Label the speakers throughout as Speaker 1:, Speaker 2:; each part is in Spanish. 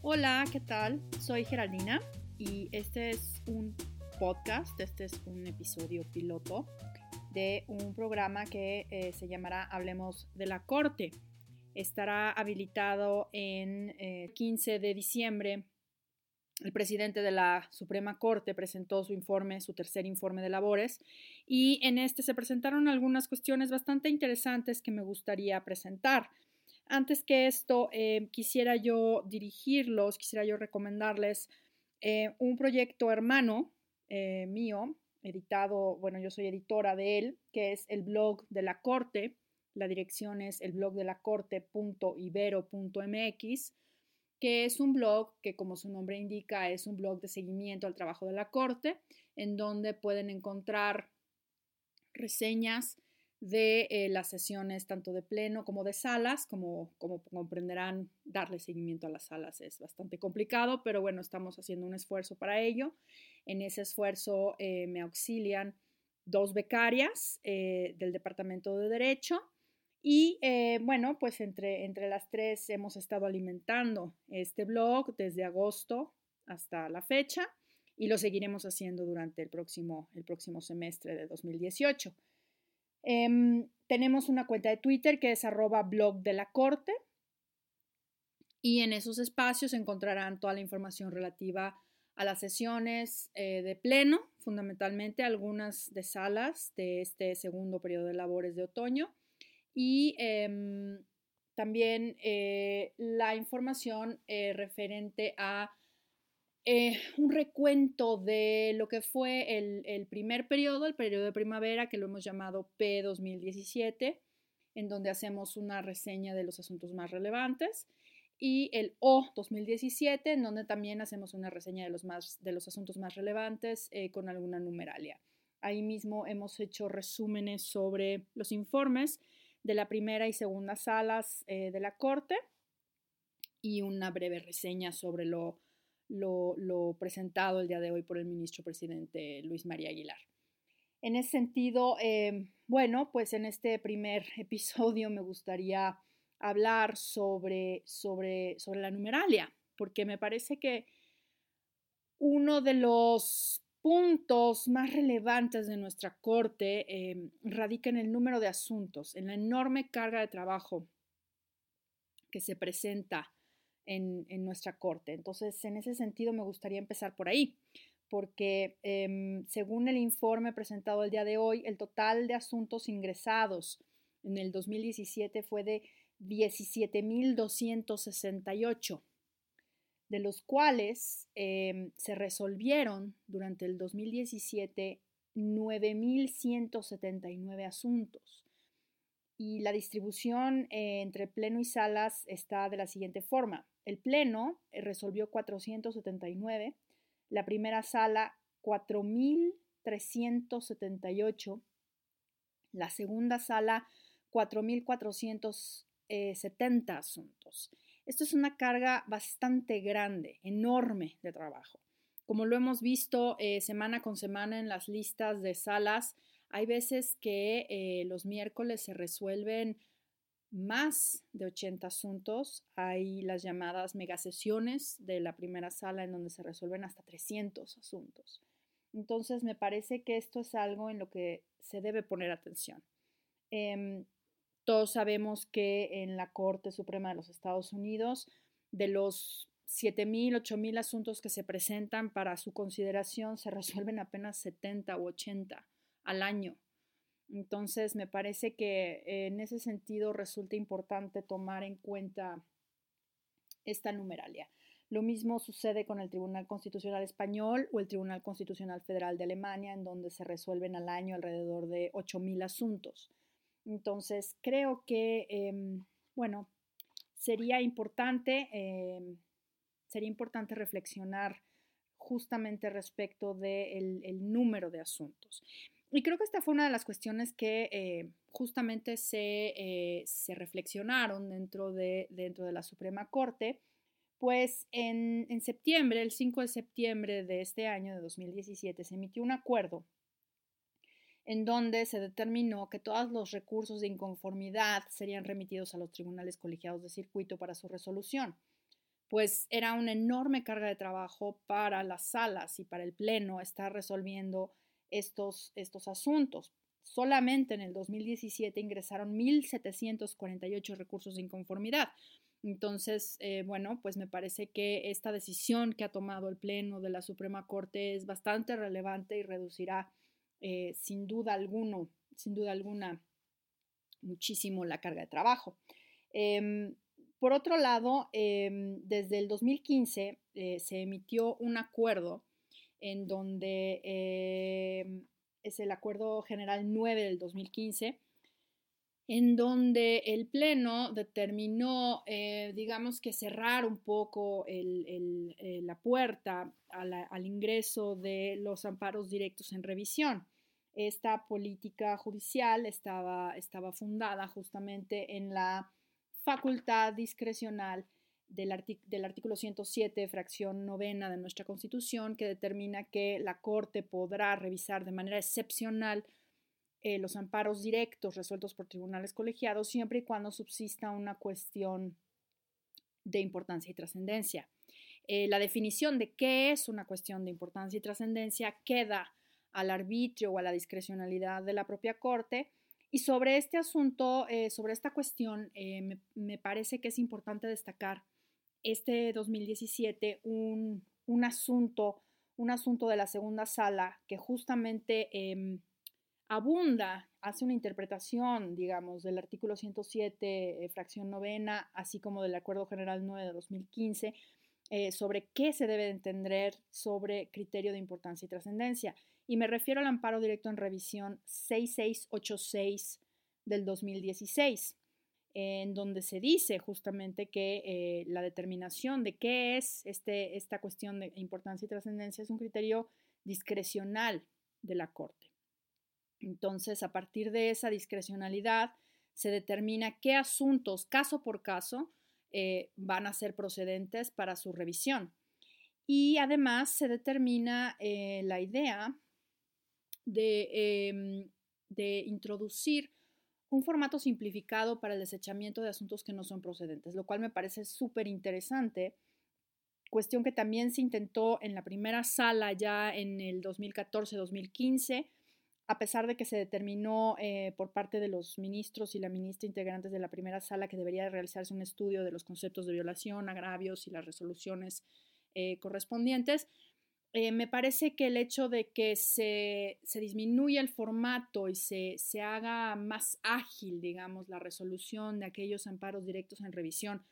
Speaker 1: Hola, ¿qué tal? Soy Geraldina y este es un podcast, este es un episodio piloto de un programa que eh, se llamará Hablemos de la Corte. Estará habilitado en eh, 15 de diciembre. El presidente de la Suprema Corte presentó su informe, su tercer informe de labores, y en este se presentaron algunas cuestiones bastante interesantes que me gustaría presentar. Antes que esto, eh, quisiera yo dirigirlos, quisiera yo recomendarles eh, un proyecto hermano eh, mío, editado, bueno, yo soy editora de él, que es el blog de la Corte. La dirección es el blog de la que es un blog que, como su nombre indica, es un blog de seguimiento al trabajo de la Corte, en donde pueden encontrar reseñas, de eh, las sesiones tanto de pleno como de salas. Como, como comprenderán, darle seguimiento a las salas es bastante complicado, pero bueno, estamos haciendo un esfuerzo para ello. En ese esfuerzo eh, me auxilian dos becarias eh, del Departamento de Derecho. Y bueno, pues entre, entre las tres hemos estado alimentando este blog desde agosto hasta la fecha y lo seguiremos haciendo durante el próximo, el próximo semestre de 2018. Em, tenemos una cuenta de Twitter que es arroba y en esos espacios encontrarán toda la información relativa a las sesiones eh, de pleno, fundamentalmente algunas de salas de este segundo periodo de labores de otoño. Y em, también eh, la información eh, referente a eh, un recuento de lo que fue el, primer periodo, el periodo de primavera, que lo hemos llamado P2017, en donde hacemos una reseña de los asuntos más relevantes, y el O 2017, en donde también hacemos una reseña de los, más, de los asuntos más relevantes eh, con alguna numeralia. Ahí mismo hemos hecho resúmenes sobre los informes de la primera y segunda salas eh, de la Corte y una breve reseña sobre lo lo, presentado el día de hoy por el ministro presidente Luis María Aguilar. En ese sentido, em, bueno, pues en este primer episodio me gustaría hablar sobre, sobre, sobre la numeralia, porque me parece que uno de los puntos más relevantes de nuestra corte em, radica en el número de asuntos, en la enorme carga de trabajo que se presenta en, nuestra corte. Entonces, en ese sentido, me gustaría empezar por ahí, porque em, según el informe presentado el día de hoy, el total de asuntos ingresados en el 2017 fue de 17.268, de los cuales em, se resolvieron durante el 2017 9.179 asuntos y la distribución eh, entre pleno y salas está de la siguiente forma. El pleno eh, resolvió 479, la primera sala 4.378, la segunda sala 4.470 asuntos. Esto es una carga bastante grande, enorme de trabajo. Como lo hemos visto eh, semana con semana en las listas de salas, hay veces que eh, los miércoles se resuelven más de 80 asuntos. Hay las llamadas megasesiones de la primera sala en donde se resuelven hasta 300 asuntos. Entonces, me parece que esto es algo en lo que se debe poner atención. Em, todos sabemos que en la Corte Suprema de los Estados Unidos, de los 7.000, 8.000 asuntos que se presentan para su consideración, se resuelven apenas 70 u 80 al año. Entonces, me parece que en ese sentido resulta importante tomar en cuenta esta numeralia. Lo mismo sucede con el Tribunal Constitucional Español o el Tribunal Constitucional Federal de Alemania, en donde se resuelven al año alrededor de 8.000 asuntos. Entonces, creo que, em, bueno, sería importante, em, sería importante reflexionar justamente respecto del el número de asuntos. Y creo que esta fue una de las cuestiones que eh, justamente eh, se, reflexionaron dentro de, dentro de la Suprema Corte, pues en, en, septiembre, el 5 de septiembre de este año de 2017, se emitió un acuerdo en donde se determinó que todos los recursos de inconformidad serían remitidos a los tribunales colegiados de circuito para su resolución. pues era una enorme carga de trabajo para las salas y para el Pleno estar resolviendo estos, estos asuntos. Solamente en el 2017 ingresaron 1.748 recursos de inconformidad. Entonces, eh, bueno, pues me parece que esta decisión que ha tomado el Pleno de la Suprema Corte es bastante relevante y reducirá eh, sin duda alguno, sin duda alguna, muchísimo la carga de trabajo. Em, por otro lado, em, desde el 2015 eh, se emitió un acuerdo en donde em, es el Acuerdo General 9 del 2015, en donde el Pleno determinó, eh, digamos que cerrar un poco eh, la puerta al ingreso de los amparos directos en revisión. Esta política judicial estaba, estaba fundada justamente en la facultad discrecional del, del, artículo 107, fracción novena de nuestra Constitución, que determina que la Corte podrá revisar de manera excepcional eh, los amparos directos resueltos por tribunales colegiados siempre y cuando subsista una cuestión de importancia y trascendencia. Eh, la definición de qué es una cuestión de importancia y trascendencia queda al arbitrio o a la discrecionalidad de la propia Corte. Y sobre este asunto, eh, sobre esta cuestión, me, me, parece que es importante destacar este 2017 un, un, asunto, un asunto de la segunda sala que justamente em, abunda, hace una interpretación, digamos, del artículo 107, eh, fracción novena, así como del Acuerdo General 9 de 2015, eh, sobre qué se debe entender sobre criterio de importancia y trascendencia. Y me refiero al amparo directo en revisión 6686 del 2016, en donde se dice justamente que eh, la determinación de qué es este, esta cuestión de importancia y trascendencia es un criterio discrecional de la Corte. Entonces, a partir de esa discrecionalidad, se determina qué asuntos, caso por caso, eh, van a ser procedentes para su revisión. Y además se determina eh, la idea em, de, introducir un formato simplificado para el desechamiento de asuntos que no son procedentes, lo cual me parece súper interesante. Cuestión que también se intentó en la primera sala ya en el 2014-2015 a pesar de que se determinó eh, por parte de los ministros y la ministra integrantes de la primera sala que debería realizarse un estudio de los conceptos de violación, agravios y las resoluciones eh, correspondientes, eh, me parece que el hecho de que se, se disminuya el formato y se, se, haga más ágil, digamos, la resolución de aquellos amparos directos en revisión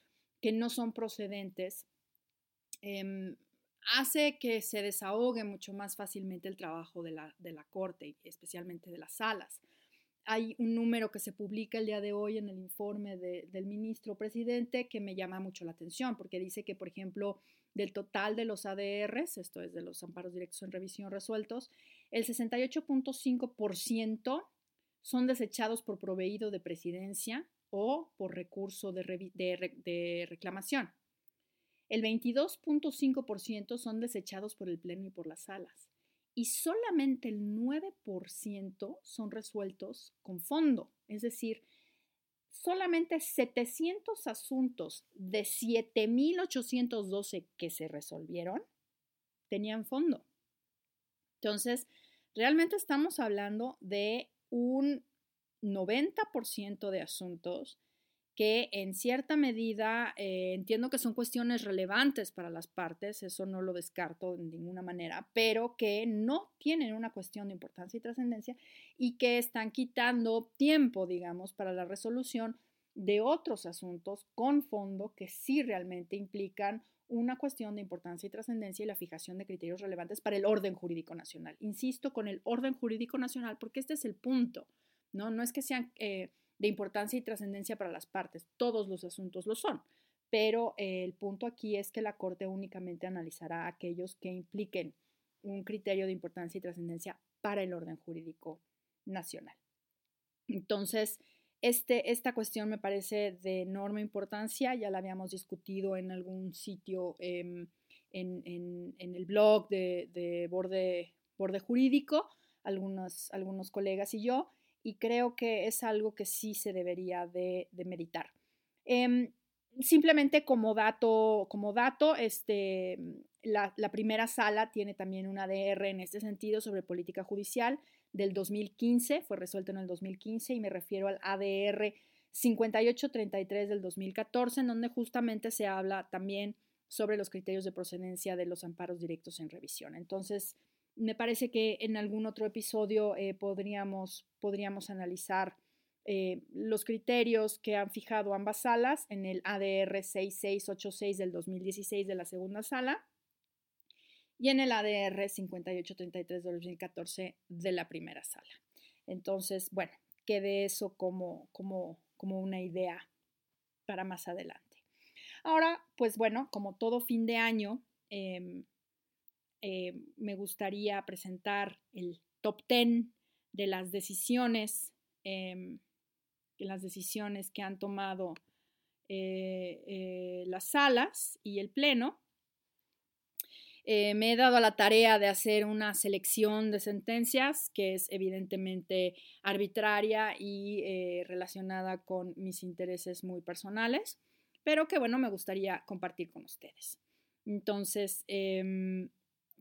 Speaker 1: que no son procedentes, em, hace que se desahogue mucho más fácilmente el trabajo de la, de la Corte, especialmente de las salas. Hay un número que se publica el día de hoy en el informe del ministro presidente que me llama mucho la atención, porque dice que, por ejemplo, del total de los ADRs, esto es de los amparos directos en revisión resueltos, el 68.5% son desechados por proveído de presidencia o por recurso de, reclamación. El 22.5% son desechados por el Pleno y por las salas. Y solamente el 9% son resueltos con fondo. Es decir, solamente 700 asuntos de 7.812 que se resolvieron tenían fondo. Entonces, realmente estamos hablando de un 90% de asuntos que en cierta medida eh, entiendo que son cuestiones relevantes para las partes, eso no lo descarto de ninguna manera, pero que no tienen una cuestión de importancia y trascendencia y que están quitando tiempo, digamos, para la resolución de otros asuntos con fondo que sí realmente implican una cuestión de importancia y trascendencia y la fijación de criterios relevantes para el orden jurídico nacional. Insisto con el orden jurídico nacional porque este es el punto, ¿no? No es que sean... Eh, de importancia y trascendencia para las partes. Todos los asuntos lo son, pero el punto aquí es que la Corte únicamente analizará aquellos que impliquen un criterio de importancia y trascendencia para el orden jurídico nacional. Entonces, este, esta cuestión me parece de enorme importancia, ya la habíamos discutido en algún sitio em, en, el blog de, borde, borde, Jurídico, algunos, algunos colegas y yo, y creo que es algo que sí se debería de, meditar. Em, simplemente como dato, como dato este, la, primera sala tiene también un ADR en este sentido sobre política judicial del 2015, fue resuelto en el 2015 y me refiero al ADR 5833 del 2014, en donde justamente se habla también sobre los criterios de procedencia de los amparos directos en revisión. Entonces, me parece que en algún otro episodio eh, podríamos, podríamos analizar eh, los criterios que han fijado ambas salas en el ADR 6686 del 2016 de la segunda sala y en el ADR 5833 del 2014 de la primera sala. Entonces, bueno, quede eso como, como, como una idea para más adelante. Ahora, pues bueno, como todo fin de año, em, eh, me gustaría presentar el top 10 de las decisiones em, las decisiones que han tomado eh, eh, las salas y el pleno. Me he dado a la tarea de hacer una selección de sentencias que es evidentemente arbitraria y relacionada con mis intereses muy personales, pero que bueno, me gustaría compartir con ustedes. Entonces, em,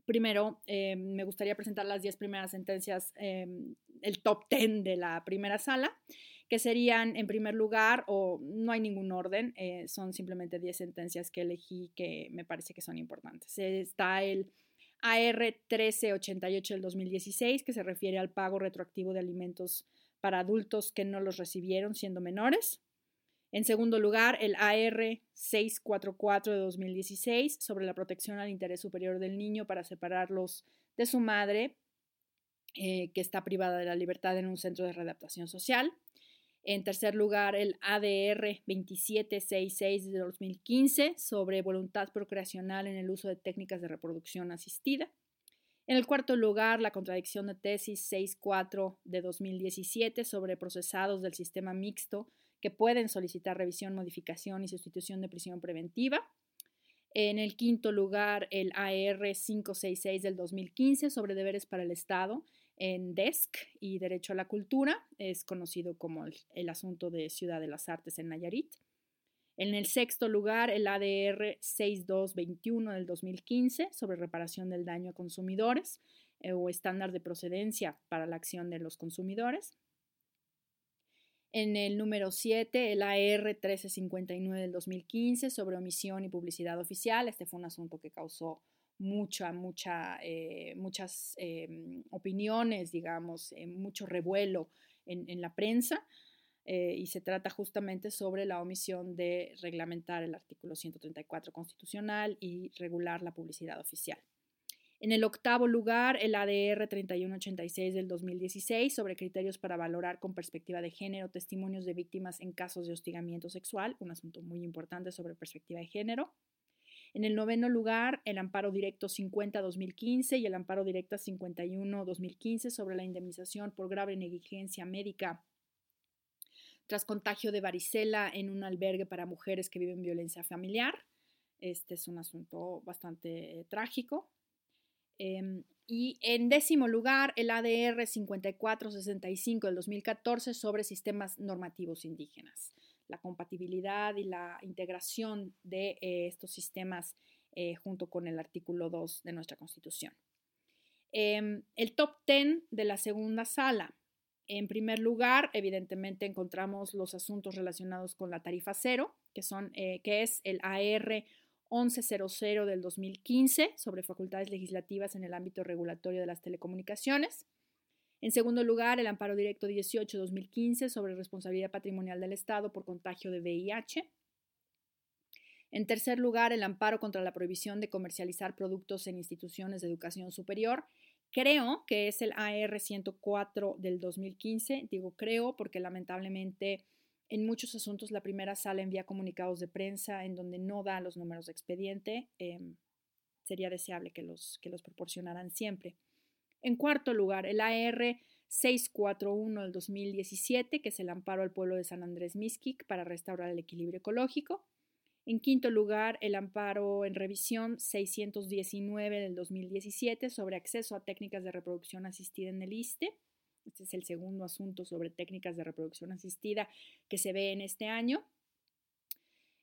Speaker 1: primero me gustaría presentar las 10 primeras sentencias, em, el top 10 de la primera sala que serían en primer lugar, o no hay ningún orden, eh, son simplemente 10 sentencias que elegí que me parece que son importantes. Está el AR 1388 del 2016, que se refiere al pago retroactivo de alimentos para adultos que no los recibieron siendo menores. En segundo lugar, el AR 644 de 2016 sobre la protección al interés superior del niño para separarlos de su madre, eh, que está privada de la libertad en un centro de readaptación social. En tercer lugar, el ADR 2766 de 2015 sobre voluntad procreacional en el uso de técnicas de reproducción asistida. En el cuarto lugar, la contradicción de tesis 64 de 2017 sobre procesados del sistema mixto que pueden solicitar revisión, modificación y sustitución de prisión preventiva. En el quinto lugar, el AR 566 del 2015 sobre deberes para el Estado en DESC y Derecho a la Cultura, es conocido como el, asunto de Ciudad de las Artes en Nayarit. En el sexto lugar, el ADR 6221 del 2015 sobre reparación del daño a consumidores eh, o estándar de procedencia para la acción de los consumidores. En el número 7, el AR 1359 del 2015 sobre omisión y publicidad oficial. Este fue un asunto que causó mucha, mucha, eh, muchas em, opiniones, digamos, eh, mucho revuelo en, la prensa. Eh, y se trata justamente sobre la omisión de reglamentar el artículo 134 constitucional y regular la publicidad oficial. En el octavo lugar, el ADR 3186 del 2016 sobre criterios para valorar con perspectiva de género testimonios de víctimas en casos de hostigamiento sexual, un asunto muy importante sobre perspectiva de género. En el noveno lugar, el amparo directo 50-2015 y el amparo directa 51-2015 sobre la indemnización por grave negligencia médica tras contagio de varicela en un albergue para mujeres que viven violencia familiar. Este es un asunto bastante trágico. Em, y en décimo lugar, el ADR 5465 del 2014 sobre sistemas normativos indígenas la compatibilidad y la integración de eh, estos sistemas eh, junto con el artículo 2 de nuestra Constitución. Em, el top 10 de la segunda sala. En primer lugar, evidentemente encontramos los asuntos relacionados con la tarifa cero, que, son, eh, que es el AR 1100 del 2015 sobre facultades legislativas en el ámbito regulatorio de las telecomunicaciones. En segundo lugar, el amparo directo 18-2015 sobre responsabilidad patrimonial del Estado por contagio de VIH. En tercer lugar, el amparo contra la prohibición de comercializar productos en instituciones de educación superior. Creo que es el AR 104 del 2015. Digo creo porque lamentablemente en muchos asuntos la primera sala envía comunicados de prensa en donde no da los números de expediente. Em, sería deseable que los, que los proporcionaran siempre. En cuarto lugar, el AR 641 del 2017, que es el amparo al pueblo de San Andrés Mixquic para restaurar el equilibrio ecológico. En quinto lugar, el amparo en revisión 619 del 2017 sobre acceso a técnicas de reproducción asistida en el ISTE. Este es el segundo asunto sobre técnicas de reproducción asistida que se ve en este año.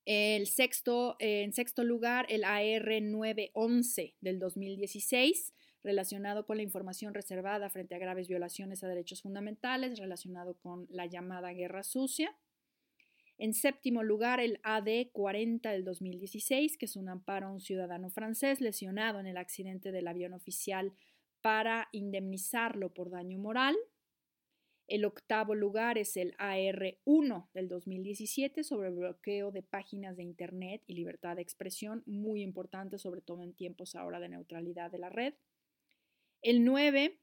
Speaker 1: El sexto, en sexto lugar, el AR 911 del 2016, relacionado con la información reservada frente a graves violaciones a derechos fundamentales, relacionado con la llamada guerra sucia. En séptimo lugar, el AD 40 del 2016, que es un amparo a un ciudadano francés lesionado en el accidente del avión oficial para indemnizarlo por daño moral. El octavo lugar es el AR1 del 2017 sobre bloqueo de páginas de Internet y libertad de expresión, muy importante sobre todo en tiempos ahora de neutralidad de la red. El 9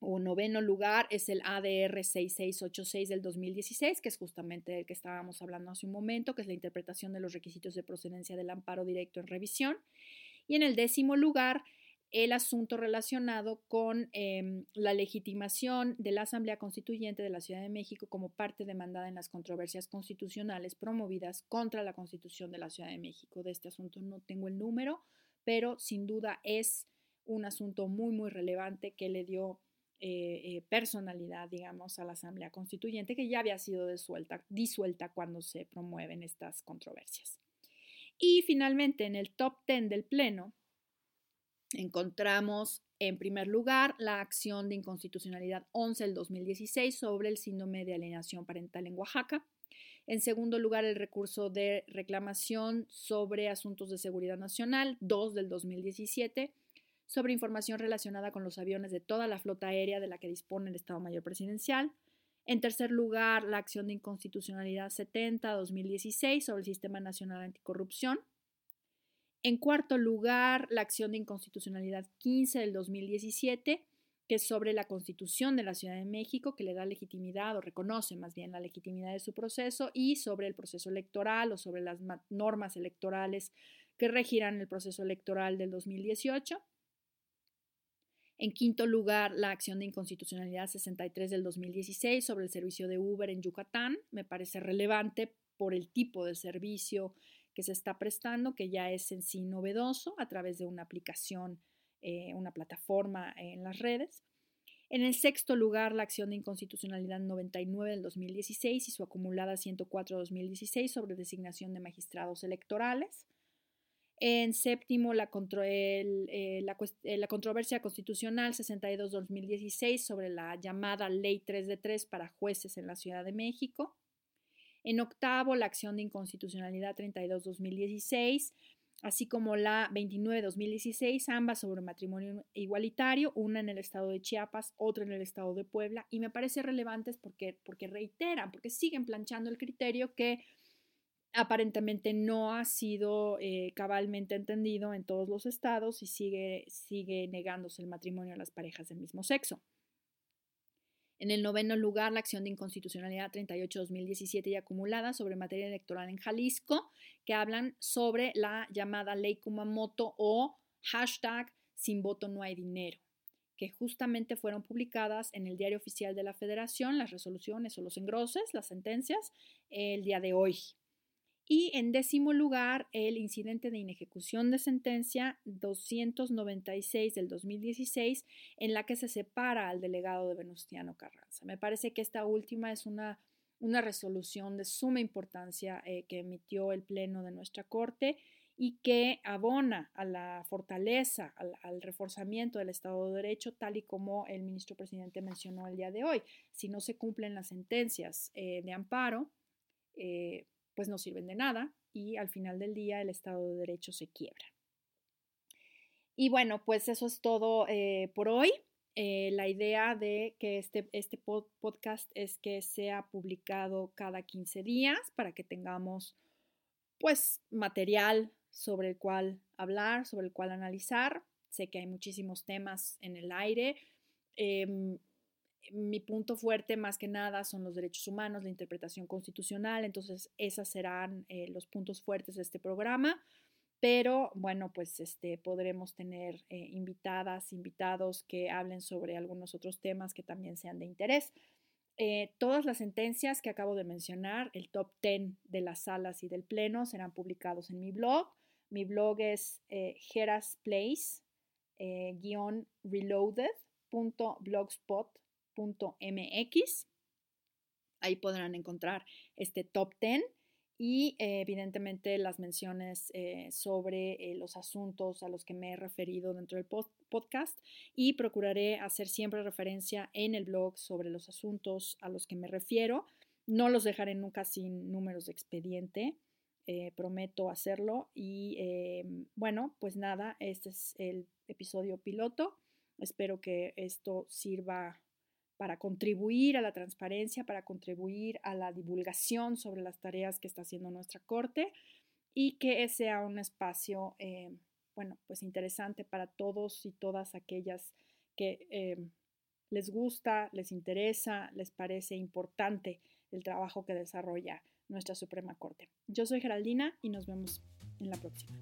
Speaker 1: o noveno lugar es el ADR 6686 del 2016, que es justamente el que estábamos hablando hace un momento, que es la interpretación de los requisitos de procedencia del amparo directo en revisión. Y en el décimo lugar, el asunto relacionado con em, la legitimación de la Asamblea Constituyente de la Ciudad de México como parte demandada en las controversias constitucionales promovidas contra la Constitución de la Ciudad de México. De este asunto no tengo el número, pero sin duda es un asunto muy, muy relevante que le dio eh, eh, personalidad, digamos, a la Asamblea Constituyente, que ya había sido disuelta, disuelta cuando se promueven estas controversias. Y finalmente, en el top 10 del Pleno, encontramos en primer lugar la acción de inconstitucionalidad 11 del 2016 sobre el síndrome de alienación parental en Oaxaca. En segundo lugar, el recurso de reclamación sobre asuntos de seguridad nacional 2 del 2017 sobre información relacionada con los aviones de toda la flota aérea de la que dispone el Estado Mayor Presidencial. En tercer lugar, la acción de inconstitucionalidad 70-2016 sobre el Sistema Nacional Anticorrupción. En cuarto lugar, la acción de inconstitucionalidad 15 del 2017, que es sobre la Constitución de la Ciudad de México, que le da legitimidad o reconoce más bien la legitimidad de su proceso, y sobre el proceso electoral o sobre las normas electorales que regirán el proceso electoral del 2018. En quinto lugar, la acción de inconstitucionalidad 63 del 2016 sobre el servicio de Uber en Yucatán. Me parece relevante por el tipo de servicio que se está prestando, que ya es en sí novedoso a través de una aplicación, eh, una plataforma en las redes. En el sexto lugar, la acción de inconstitucionalidad 99 del 2016 y su acumulada 104 2016 sobre designación de magistrados electorales. En séptimo, la, eh, eh, la, controversia constitucional 62-2016 sobre la llamada Ley 3 de 3 para jueces en la Ciudad de México. En octavo, la acción de inconstitucionalidad 32-2016, así como la 29-2016, ambas sobre matrimonio igualitario, una en el estado de Chiapas, otra en el estado de Puebla, y me parece relevantes porque, porque reiteran, porque siguen planchando el criterio que aparentemente no ha sido eh, cabalmente entendido en todos los estados y sigue, sigue negándose el matrimonio a las parejas del mismo sexo. En el noveno lugar, la acción de inconstitucionalidad 38-2017 y acumulada sobre materia electoral en Jalisco, que hablan sobre la llamada ley Kumamoto o hashtag sin voto no hay dinero, que justamente fueron publicadas en el diario oficial de la federación, las resoluciones o los engroses, las sentencias, el día de hoy. Y en décimo lugar, el incidente de inejecución de sentencia 296 del 2016, en la que se separa al delegado de Venustiano Carranza. Me parece que esta última es una, una resolución de suma importancia eh, que emitió el Pleno de nuestra Corte y que abona a la fortaleza, al, reforzamiento del Estado de Derecho, tal y como el ministro presidente mencionó el día de hoy. Si no se cumplen las sentencias eh, de amparo, eh, pues no sirven de nada y al final del día el Estado de Derecho se quiebra. Y bueno, pues eso es todo eh, por hoy. Eh, la idea de que este, este podcast es que sea publicado cada 15 días para que tengamos pues material sobre el cual hablar, sobre el cual analizar. Sé que hay muchísimos temas en el aire. Em, mi punto fuerte más que nada son los derechos humanos, la interpretación constitucional, entonces esos serán eh, los puntos fuertes de este programa. Pero bueno, pues este, podremos tener eh, invitadas, invitados que hablen sobre algunos otros temas que también sean de interés. Eh, todas las sentencias que acabo de mencionar, el top 10 de las salas y del pleno, serán publicados en mi blog. Mi blog es eh, herasplace-reloaded.blogspot.com mx Ahí podrán encontrar este top 10 y eh, evidentemente las menciones eh, sobre eh, los asuntos a los que me he referido dentro del podcast y procuraré hacer siempre referencia en el blog sobre los asuntos a los que me refiero. No los dejaré nunca sin números de expediente, prometo hacerlo y bueno, pues nada, este es el episodio piloto. Espero que esto sirva para contribuir a la transparencia, para contribuir a la divulgación sobre las tareas que está haciendo nuestra corte y que sea un espacio, eh, bueno, pues interesante para todos y todas aquellas que eh, les gusta, les interesa, les parece importante el trabajo que desarrolla nuestra Suprema Corte. Yo soy Geraldina y nos vemos en la próxima.